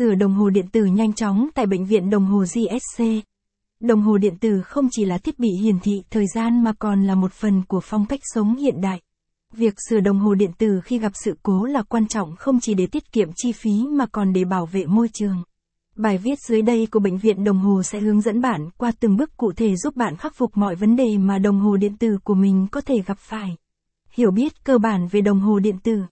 Sửa đồng hồ điện tử nhanh chóng tại bệnh viện đồng hồ GSC. Đồng hồ điện tử không chỉ là thiết bị hiển thị thời gian mà còn là một phần của phong cách sống hiện đại. Việc sửa đồng hồ điện tử khi gặp sự cố là quan trọng không chỉ để tiết kiệm chi phí mà còn để bảo vệ môi trường. Bài viết dưới đây của bệnh viện đồng hồ sẽ hướng dẫn bạn qua từng bước cụ thể giúp bạn khắc phục mọi vấn đề mà đồng hồ điện tử của mình có thể gặp phải. Hiểu biết cơ bản về đồng hồ điện tử.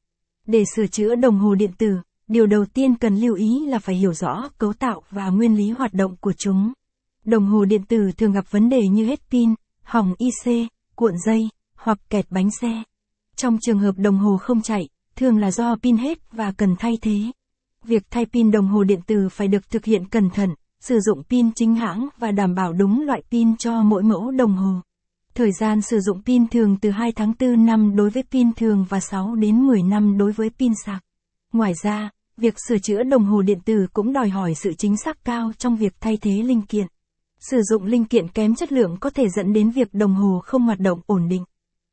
Để sửa chữa đồng hồ điện tử, điều đầu tiên cần lưu ý là phải hiểu rõ cấu tạo và nguyên lý hoạt động của chúng. Đồng hồ điện tử thường gặp vấn đề như hết pin, hỏng IC, cuộn dây, hoặc kẹt bánh xe. Trong trường hợp đồng hồ không chạy, thường là do pin hết và cần thay thế. Việc thay pin đồng hồ điện tử phải được thực hiện cẩn thận, sử dụng pin chính hãng và đảm bảo đúng loại pin cho mỗi mẫu đồng hồ. Thời gian sử dụng pin thường từ 2 tháng 4 năm đối với pin thường và 6 đến 10 năm đối với pin sạc. Ngoài ra, việc sửa chữa đồng hồ điện tử cũng đòi hỏi sự chính xác cao trong việc thay thế linh kiện. Sử dụng linh kiện kém chất lượng có thể dẫn đến việc đồng hồ không hoạt động ổn định.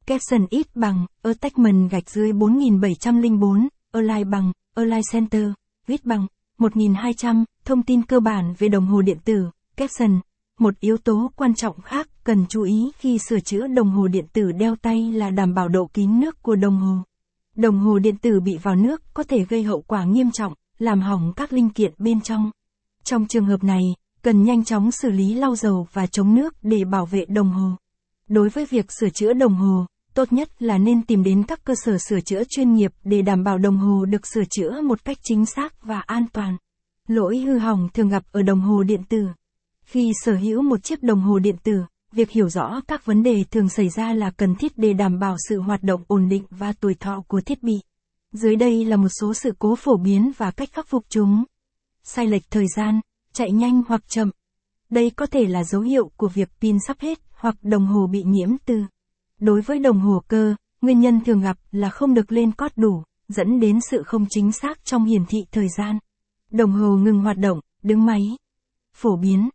Capson ít bằng, attachment gạch dưới 4704, Align bằng, Align Center, viết bằng, 1200, thông tin cơ bản về đồng hồ điện tử, Capson. Một yếu tố quan trọng khác cần chú ý khi sửa chữa đồng hồ điện tử đeo tay là đảm bảo độ kín nước của đồng hồ. Đồng hồ điện tử bị vào nước có thể gây hậu quả nghiêm trọng, làm hỏng các linh kiện bên trong. Trong trường hợp này, cần nhanh chóng xử lý lau dầu và chống nước để bảo vệ đồng hồ. Đối với việc sửa chữa đồng hồ, tốt nhất là nên tìm đến các cơ sở sửa chữa chuyên nghiệp để đảm bảo đồng hồ được sửa chữa một cách chính xác và an toàn. Lỗi hư hỏng thường gặp ở đồng hồ điện tử. Khi sở hữu một chiếc đồng hồ điện tử, việc hiểu rõ các vấn đề thường xảy ra là cần thiết để đảm bảo sự hoạt động ổn định và tuổi thọ của thiết bị. Dưới đây là một số sự cố phổ biến và cách khắc phục chúng. Sai lệch thời gian, chạy nhanh hoặc chậm. Đây có thể là dấu hiệu của việc pin sắp hết hoặc đồng hồ bị nhiễm từ. Đối với đồng hồ cơ, nguyên nhân thường gặp là không được lên cót đủ, dẫn đến sự không chính xác trong hiển thị thời gian. Đồng hồ ngừng hoạt động, đứng máy. Phổ biến,